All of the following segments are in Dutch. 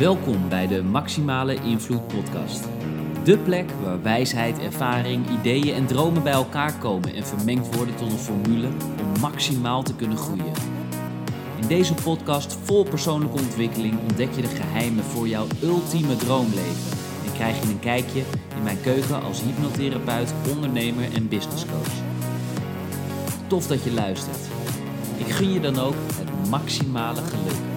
Welkom bij de Maximale Invloed Podcast. De plek waar wijsheid, ervaring, ideeën en dromen bij elkaar komen en vermengd worden tot een formule om maximaal te kunnen groeien. In deze podcast vol persoonlijke ontwikkeling ontdek je de geheimen voor jouw ultieme droomleven en krijg je een kijkje in mijn keuken als hypnotherapeut, ondernemer en businesscoach. Tof dat je luistert. Ik gun je dan ook het maximale geluk.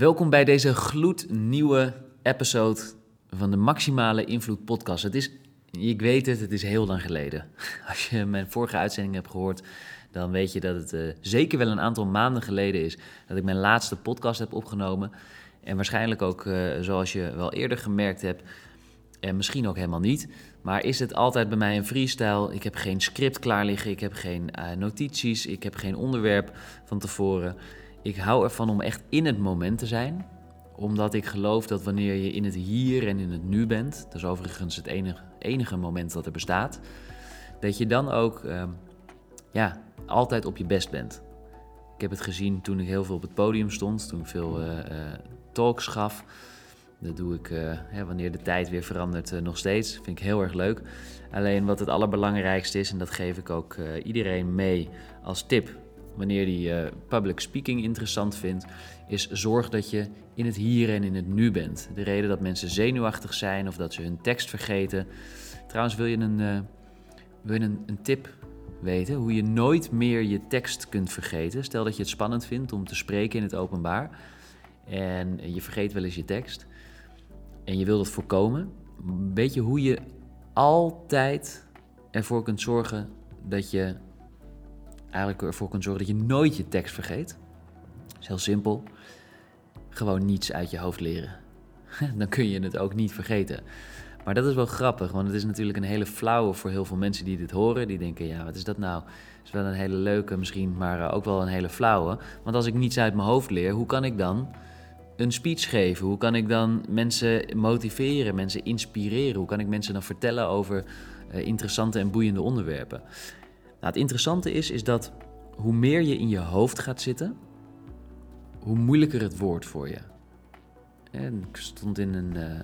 Welkom bij deze gloednieuwe episode van de Maximale Invloed podcast. Het is, ik weet het, het is heel lang geleden. Als je mijn vorige uitzending hebt gehoord, dan weet je dat het uh, zeker wel een aantal maanden geleden is dat ik mijn laatste podcast heb opgenomen. En waarschijnlijk ook, uh, zoals je wel eerder gemerkt hebt, en misschien ook helemaal niet. Maar is het altijd bij mij een freestyle? Ik heb geen script klaar liggen, ik heb geen uh, notities, ik heb geen onderwerp van tevoren. Ik hou ervan om echt in het moment te zijn. Omdat ik geloof dat wanneer je in het hier en in het nu bent, dat is overigens het enige, enige moment dat er bestaat, dat je dan ook uh, ja, altijd op je best bent. Ik heb het gezien toen ik heel veel op het podium stond, toen ik veel uh, uh, talks gaf. Dat doe ik hè, wanneer de tijd weer verandert nog steeds. Vind ik heel erg leuk. Alleen wat het allerbelangrijkste is, en dat geef ik ook iedereen mee als tip wanneer die uh, public speaking interessant vindt, is zorg dat je in het hier en in het nu bent. De reden dat mensen zenuwachtig zijn of dat ze hun tekst vergeten. Trouwens, wil je een, uh, wil je een, tip weten hoe je nooit meer je tekst kunt vergeten? Stel dat je het spannend vindt om te spreken in het openbaar en je vergeet wel eens je tekst en je wil dat voorkomen. Weet je hoe je altijd ervoor kunt zorgen dat je eigenlijk ervoor kunt zorgen dat je nooit je tekst vergeet. Dat is heel simpel. Gewoon niets uit je hoofd leren. Dan kun je het ook niet vergeten. Maar dat is wel grappig, want het is natuurlijk een hele flauwe voor heel veel mensen die dit horen. Die denken, ja, wat is dat nou? Het is wel een hele leuke misschien, maar ook wel een hele flauwe. Want als ik niets uit mijn hoofd leer, hoe kan ik dan een speech geven? Hoe kan ik dan mensen motiveren, mensen inspireren? Hoe kan ik mensen dan vertellen over uh, interessante en boeiende onderwerpen? Nou, het interessante is, is dat hoe meer je in je hoofd gaat zitten, hoe moeilijker het wordt voor je. En ik stond in een, uh,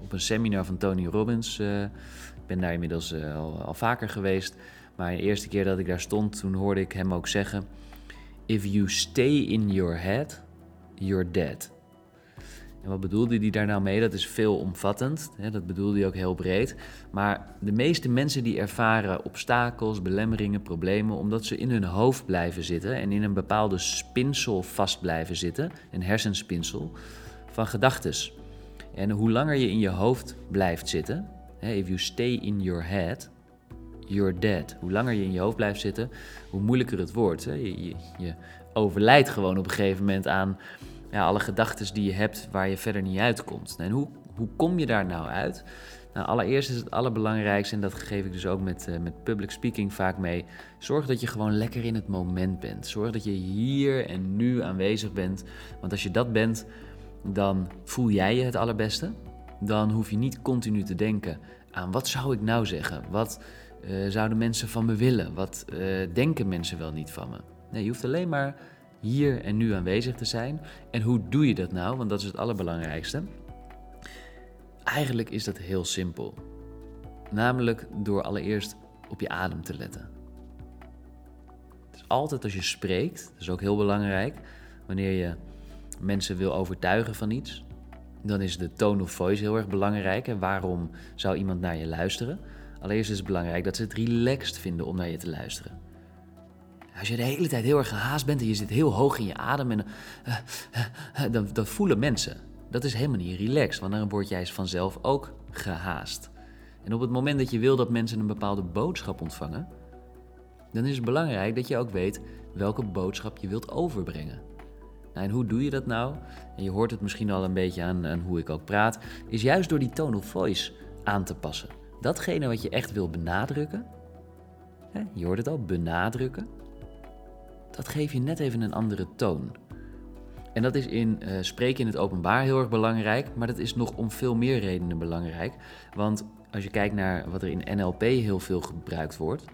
op een seminar van Tony Robbins. Uh, ik ben daar inmiddels uh, al, al, vaker geweest. Maar de eerste keer dat ik daar stond, toen hoorde ik hem ook zeggen: If you stay in your head, you're dead. En wat bedoelde hij daar nou mee? Dat is veelomvattend. Hè? Dat bedoelde hij ook heel breed. Maar de meeste mensen die ervaren obstakels, belemmeringen, problemen, omdat ze in hun hoofd blijven zitten en in een bepaalde spinsel vast blijven zitten, een hersenspinsel van gedachtes. En hoe langer je in je hoofd blijft zitten, hè, if you stay in your head, you're dead. Hoe langer je in je hoofd blijft zitten, hoe moeilijker het wordt. Je overlijdt gewoon op een gegeven moment aan ja, alle gedachten die je hebt waar je verder niet uitkomt. En hoe, hoe kom je daar nou uit? Nou, allereerst is het allerbelangrijkste, en dat geef ik dus ook met, uh, met public speaking vaak mee. Zorg dat je gewoon lekker in het moment bent. Zorg dat je hier en nu aanwezig bent. Want als je dat bent, dan voel jij je het allerbeste. Dan hoef je niet continu te denken aan wat zou ik nou zeggen? Wat uh, zouden mensen van me willen? Wat uh, denken mensen wel niet van me? Nee, je hoeft alleen maar hier en nu aanwezig te zijn. En hoe doe je dat nou? Want dat is het allerbelangrijkste. Eigenlijk is dat heel simpel. Namelijk door allereerst op je adem te letten. Dus altijd als je spreekt, dat is ook heel belangrijk, wanneer je mensen wil overtuigen van iets, dan is de tone of voice heel erg belangrijk. En waarom zou iemand naar je luisteren? Allereerst is het belangrijk dat ze het relaxed vinden om naar je te luisteren. Als je de hele tijd heel erg gehaast bent en je zit heel hoog in je adem, en, uh, uh, dan, dan voelen mensen. Dat is helemaal niet relaxed, want dan word jij vanzelf ook gehaast. En op het moment dat je wil dat mensen een bepaalde boodschap ontvangen, dan is het belangrijk dat je ook weet welke boodschap je wilt overbrengen. Nou, en hoe doe je dat nou? En je hoort het misschien al een beetje aan, aan hoe ik ook praat, is juist door die tone of voice aan te passen. Datgene wat je echt wil benadrukken, hè, je hoort het al, benadrukken, dat geef je net even een andere toon. En dat is in uh, spreken in het openbaar heel erg belangrijk, maar dat is nog om veel meer redenen belangrijk. Want als je kijkt naar wat er in NLP heel veel gebruikt wordt,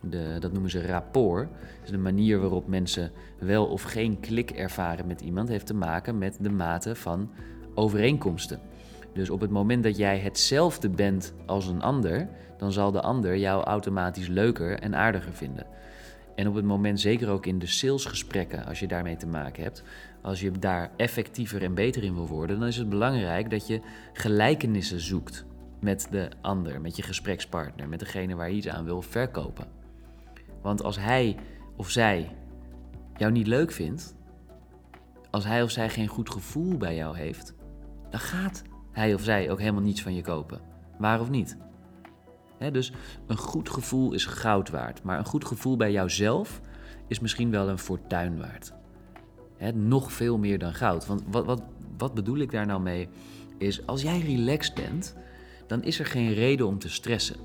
de, dat noemen ze rapport. De manier waarop mensen wel of geen klik ervaren met iemand heeft te maken met de mate van overeenkomsten. Dus op het moment dat jij hetzelfde bent als een ander, dan zal de ander jou automatisch leuker en aardiger vinden. En op het moment, zeker ook in de salesgesprekken, als je daarmee te maken hebt, als je daar effectiever en beter in wil worden, dan is het belangrijk dat je gelijkenissen zoekt met de ander, met je gesprekspartner, met degene waar je iets aan wil verkopen. Want als hij of zij jou niet leuk vindt, als hij of zij geen goed gevoel bij jou heeft, dan gaat hij of zij ook helemaal niets van je kopen. Waar of niet? Dus een goed gevoel is goud waard, maar een goed gevoel bij jouzelf is misschien wel een fortuin waard. nog veel meer dan goud. Want wat, wat, wat bedoel ik daar nou mee? Is als jij relaxed bent, dan is er geen reden om te stressen.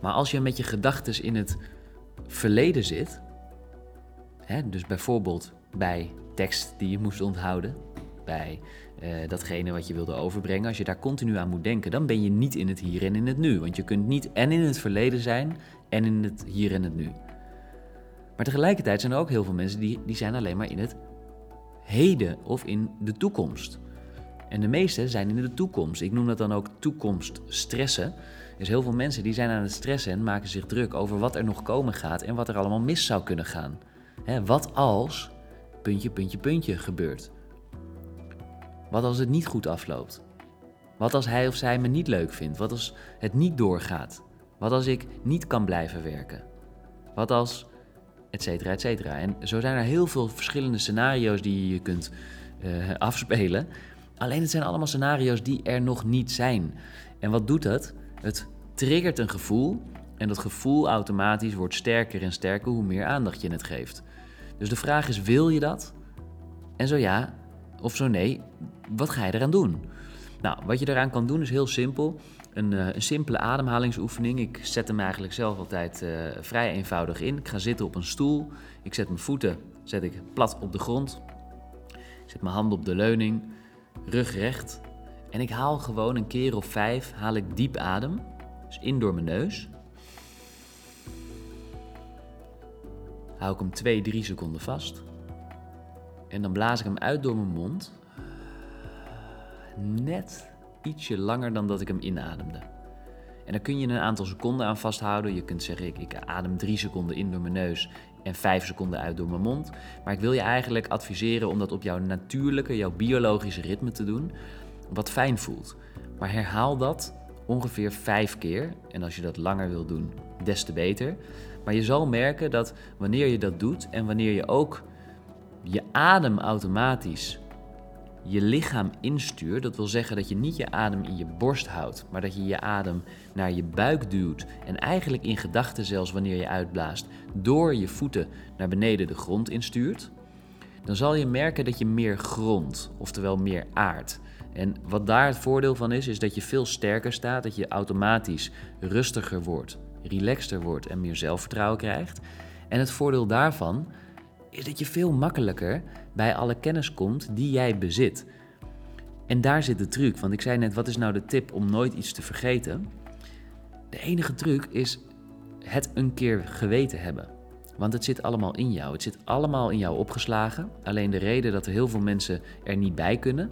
Maar als je met je gedachten in het verleden zit, dus bijvoorbeeld bij tekst die je moest onthouden, bij uh, datgene wat je wilde overbrengen, als je daar continu aan moet denken, dan ben je niet in het hier en in het nu. Want je kunt niet en in het verleden zijn en in het hier en het nu. Maar tegelijkertijd zijn er ook heel veel mensen die, die zijn alleen maar in het heden of in de toekomst. En de meeste zijn in de toekomst. Ik noem dat dan ook toekomst stressen. Dus heel veel mensen die zijn aan het stressen en maken zich druk over wat er nog komen gaat en wat er allemaal mis zou kunnen gaan. wat als puntje, puntje, puntje gebeurt? Wat als het niet goed afloopt? Wat als hij of zij me niet leuk vindt? Wat als het niet doorgaat? Wat als ik niet kan blijven werken? Wat als etcetera, etcetera. En zo zijn er heel veel verschillende scenario's die je kunt uh, afspelen. Alleen het zijn allemaal scenario's die er nog niet zijn. En wat doet dat? Het triggert een gevoel en dat gevoel automatisch wordt sterker en sterker hoe meer aandacht je het geeft. Dus de vraag is: wil je dat? En zo ja, of zo nee, wat ga je eraan doen? Nou, wat je eraan kan doen is heel simpel. Een, uh, een simpele ademhalingsoefening. Ik zet hem eigenlijk zelf altijd uh, vrij eenvoudig in. Ik ga zitten op een stoel. Ik zet mijn voeten zet ik plat op de grond. Ik zet mijn handen op de leuning. Rug recht. En ik haal gewoon een keer of vijf haal ik diep adem. Dus in door mijn neus. Hou ik hem 2, 3 seconden vast. En dan blaas ik hem uit door mijn mond. Net ietsje langer dan dat ik hem inademde. En dan kun je een aantal seconden aan vasthouden. Je kunt zeggen, ik, ik adem 3 seconden in door mijn neus en 5 seconden uit door mijn mond. Maar ik wil je eigenlijk adviseren om dat op jouw natuurlijke, jouw biologische ritme te doen. Wat fijn voelt. Maar herhaal dat ongeveer 5 keer. En als je dat langer wil doen, des te beter. Maar je zal merken dat wanneer je dat doet en wanneer je ook je adem automatisch je lichaam instuurt, dat wil zeggen dat je niet je adem in je borst houdt, maar dat je je adem naar je buik duwt en eigenlijk in gedachten zelfs wanneer je uitblaast, door je voeten naar beneden de grond instuurt, dan zal je merken dat je meer grond, oftewel meer aard. En wat daar het voordeel van is, is dat je veel sterker staat, dat je automatisch rustiger wordt, relaxter wordt en meer zelfvertrouwen krijgt. En het voordeel daarvan is dat je veel makkelijker bij alle kennis komt die jij bezit. En daar zit de truc, want ik zei net, wat is nou de tip om nooit iets te vergeten? De enige truc is het een keer geweten hebben. Want het zit allemaal in jou. Het zit allemaal in jou opgeslagen. Alleen de reden dat er heel veel mensen er niet bij kunnen,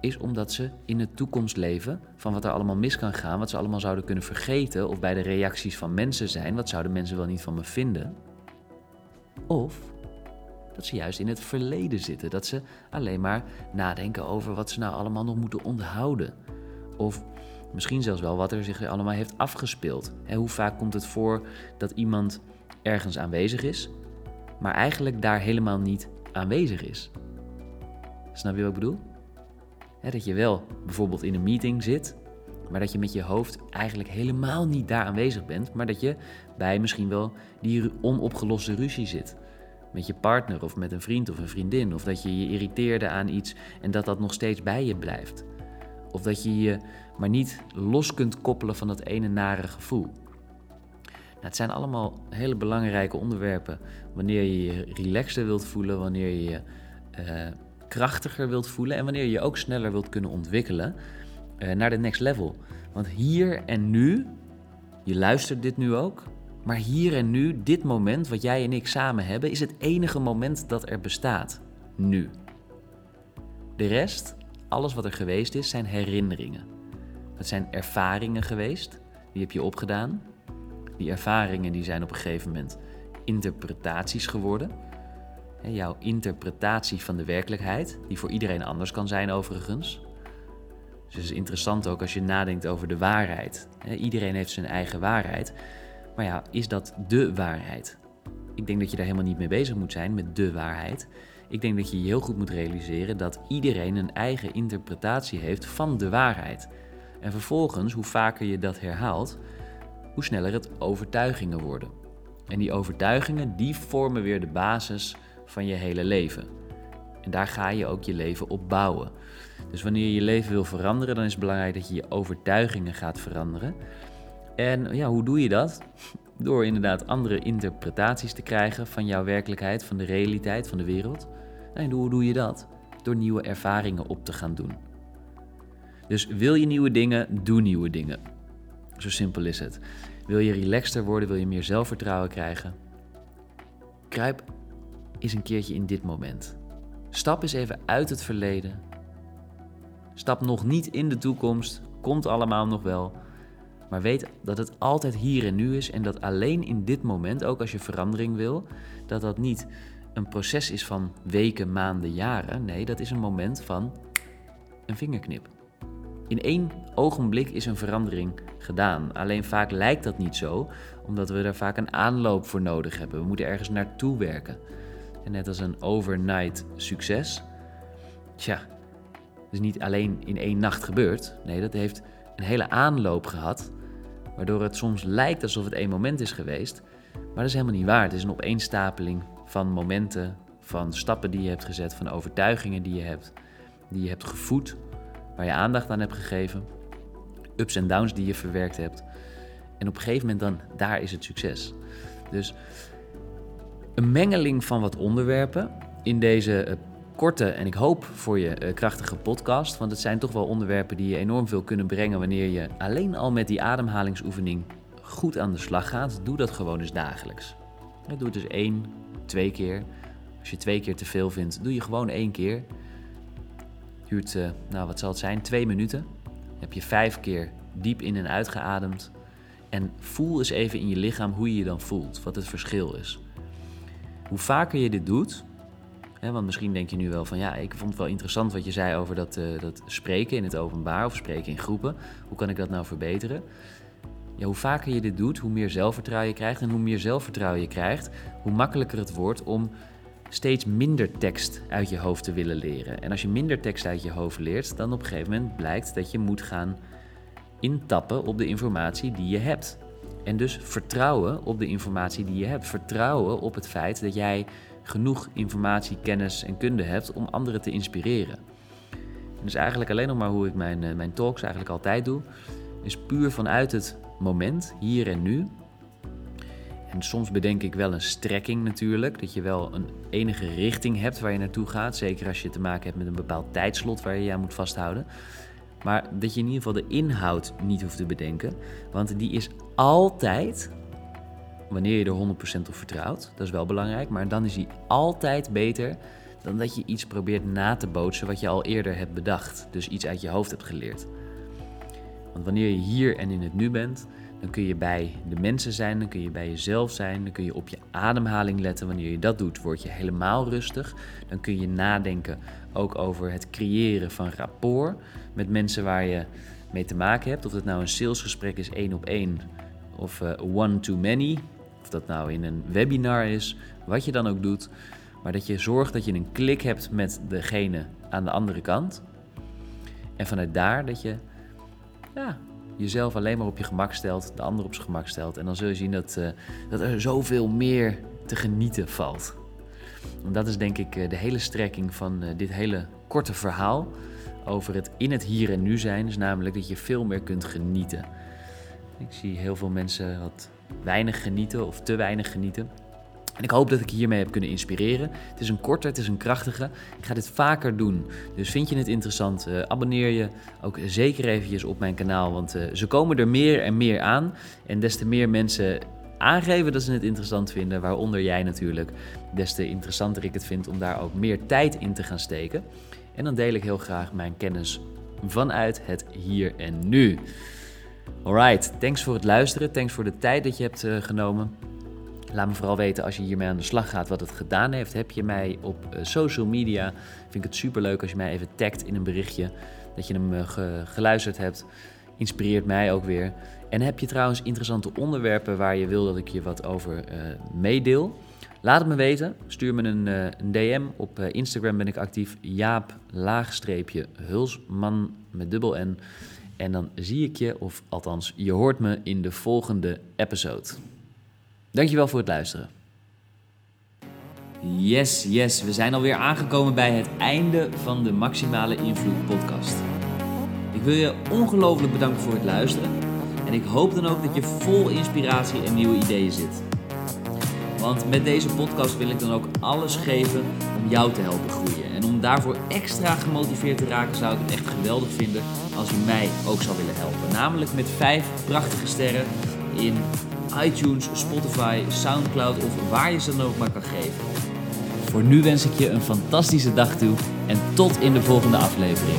is omdat ze in de toekomst leven van wat er allemaal mis kan gaan, wat ze allemaal zouden kunnen vergeten, of bij de reacties van mensen zijn, wat zouden mensen wel niet van me vinden. Of dat ze juist in het verleden zitten. Dat ze alleen maar nadenken over wat ze nou allemaal nog moeten onthouden. Of misschien zelfs wel wat er zich allemaal heeft afgespeeld. Hoe vaak komt het voor dat iemand ergens aanwezig is, maar eigenlijk daar helemaal niet aanwezig is? Snap je wat ik bedoel? dat je wel bijvoorbeeld in een meeting zit, maar dat je met je hoofd eigenlijk helemaal niet daar aanwezig bent, maar dat je bij misschien wel die onopgeloste ruzie zit met je partner of met een vriend of een vriendin. Of dat je je irriteerde aan iets en dat dat nog steeds bij je blijft. Of dat je je maar niet los kunt koppelen van dat ene nare gevoel. Nou, het zijn allemaal hele belangrijke onderwerpen wanneer je je relaxter wilt voelen, wanneer je je uh, krachtiger wilt voelen en wanneer je je ook sneller wilt kunnen ontwikkelen uh, naar de next level. Want hier en nu, je luistert dit nu ook, maar hier en nu, dit moment wat jij en ik samen hebben, is het enige moment dat er bestaat. Nu. De rest, alles wat er geweest is, zijn herinneringen. Het zijn ervaringen geweest, die heb je opgedaan. Die ervaringen die zijn op een gegeven moment interpretaties geworden. Jouw interpretatie van de werkelijkheid, die voor iedereen anders kan zijn overigens. Dus het is interessant ook als je nadenkt over de waarheid. Iedereen heeft zijn eigen waarheid. Maar ja, is dat de waarheid? Ik denk dat je daar helemaal niet mee bezig moet zijn met de waarheid. Ik denk dat je je heel goed moet realiseren dat iedereen een eigen interpretatie heeft van de waarheid. En vervolgens, hoe vaker je dat herhaalt, hoe sneller het overtuigingen worden. En die overtuigingen, die vormen weer de basis van je hele leven. En daar ga je ook je leven op bouwen. Dus wanneer je je leven wil veranderen, dan is het belangrijk dat je je overtuigingen gaat veranderen. En ja, hoe doe je dat? Door inderdaad andere interpretaties te krijgen van jouw werkelijkheid, van de realiteit, van de wereld. En hoe doe je dat? Door nieuwe ervaringen op te gaan doen. Dus wil je nieuwe dingen, doe nieuwe dingen. Zo simpel is het. Wil je relaxter worden, wil je meer zelfvertrouwen krijgen? Kruip eens een keertje in dit moment. Stap eens even uit het verleden. Stap nog niet in de toekomst, komt allemaal nog wel. Maar weet dat het altijd hier en nu is en dat alleen in dit moment, ook als je verandering wil, dat dat niet een proces is van weken, maanden, jaren. Nee, dat is een moment van een vingerknip. In één ogenblik is een verandering gedaan. Alleen vaak lijkt dat niet zo, omdat we daar vaak een aanloop voor nodig hebben. We moeten ergens naartoe werken. En net als een overnight succes, tja, het is niet alleen in één nacht gebeurd. Nee, dat heeft een hele aanloop gehad, waardoor het soms lijkt alsof het één moment is geweest. Maar dat is helemaal niet waar. Het is een opeenstapeling van momenten, van stappen die je hebt gezet, van overtuigingen die je hebt, die je hebt gevoed waar je aandacht aan hebt gegeven, ups en downs die je verwerkt hebt. En op een gegeven moment dan, daar is het succes. Dus een mengeling van wat onderwerpen in deze eh, korte en ik hoop voor je uh, krachtige podcast. Want het zijn toch wel onderwerpen die je enorm veel kunnen brengen wanneer je alleen al met die ademhalingsoefening goed aan de slag gaat. Doe dat gewoon eens dagelijks. Doe het dus één, twee keer. Als je twee keer te veel vindt, doe je gewoon één keer. Duurt, uh, nou wat zal het zijn, twee minuten. heb je vijf keer diep in en uitgeademd. En voel eens even in je lichaam hoe je je dan voelt, wat het verschil is. Hoe vaker je dit doet, want misschien denk je nu wel van ja, ik vond het wel interessant wat je zei over dat, uh, dat spreken in het openbaar of spreken in groepen. Hoe kan ik dat nou verbeteren? Ja, hoe vaker je dit doet, hoe meer zelfvertrouwen je krijgt. En hoe meer zelfvertrouwen je krijgt, hoe makkelijker het wordt om steeds minder tekst uit je hoofd te willen leren. En als je minder tekst uit je hoofd leert, dan op een gegeven moment blijkt dat je moet gaan intappen op de informatie die je hebt. En dus vertrouwen op de informatie die je hebt. Vertrouwen op het feit dat jij genoeg informatie, kennis en kunde hebt om anderen te inspireren. En is eigenlijk alleen nog maar hoe ik mijn, eh, mijn talks eigenlijk altijd doe. Is puur vanuit het moment, hier en nu. En soms bedenk ik wel een strekking natuurlijk. Dat je wel een enige richting hebt waar je naartoe gaat. Zeker als je te maken hebt met een bepaald tijdslot waar je je aan moet vasthouden. Maar dat je in ieder geval de inhoud niet hoeft te bedenken. Want die is altijd, wanneer je er 100% op vertrouwt, dat is wel belangrijk. Maar dan is die altijd beter dan dat je iets probeert na te bootsen wat je al eerder hebt bedacht. Dus iets uit je hoofd hebt geleerd. Want wanneer je hier en in het nu bent, dan kun je bij de mensen zijn, dan kun je bij jezelf zijn, dan kun je op je ademhaling letten. Wanneer je dat doet, word je helemaal rustig. Dan kun je nadenken ook over het creëren van rapport met mensen waar je mee te maken hebt. Of dat nou een salesgesprek is één op één of uh, one to many. Dat nou in een webinar is, wat je dan ook doet. Maar dat je zorgt dat je een klik hebt met degene aan de andere kant. En vanuit daar dat je ja, jezelf alleen maar op je gemak stelt, de ander op zijn gemak stelt. En dan zul je zien dat, uh, dat er zoveel meer te genieten valt. En dat is denk ik uh, de hele strekking van uh, dit hele korte verhaal over het in het hier en nu zijn. Dus namelijk dat je veel meer kunt genieten. Ik zie heel veel mensen wat weinig genieten of te weinig genieten. En ik hoop dat ik hiermee heb kunnen inspireren. Het is een korte, het is een krachtige. Ik ga dit vaker doen. Dus vind je het interessant, uh, abonneer je ook zeker eventjes op mijn kanaal. Want uh, ze komen er meer en meer aan. En des te meer mensen aangeven dat ze het interessant vinden, waaronder jij natuurlijk, des te interessanter ik het vind om daar ook meer tijd in te gaan steken. En dan deel ik heel graag mijn kennis vanuit het hier en nu. Alright, thanks voor het luisteren, thanks voor de tijd dat je hebt uh, genomen. Laat me vooral weten als je hiermee aan de slag gaat wat het gedaan heeft. Heb je mij op uh, social media? Vind ik het super leuk als je mij even tagt in een berichtje dat je hem ge geluisterd hebt. Inspireert mij ook weer. En heb je trouwens interessante onderwerpen waar je wil dat ik je wat over meedeel? Laat het me weten. Stuur me een, DM. Op Instagram ben ik actief. Jaap laagstreepje Hulsman met dubbel N. En dan zie ik je, of althans, je hoort me in de volgende episode. Dankjewel voor het luisteren. Yes, yes, we zijn alweer aangekomen bij het einde van de Maximale Invloed podcast. Ik wil je ongelooflijk bedanken voor het luisteren. En ik hoop dan ook dat je vol inspiratie en nieuwe ideeën zit. Want met deze podcast wil ik dan ook alles geven jou te helpen groeien. En om daarvoor extra gemotiveerd te raken, zou ik het echt geweldig vinden als je mij ook zou willen helpen. Namelijk met vijf prachtige sterren in iTunes, Spotify, Soundcloud of waar je ze dan ook maar kan geven. Voor nu wens ik je een fantastische dag toe en tot in de volgende aflevering.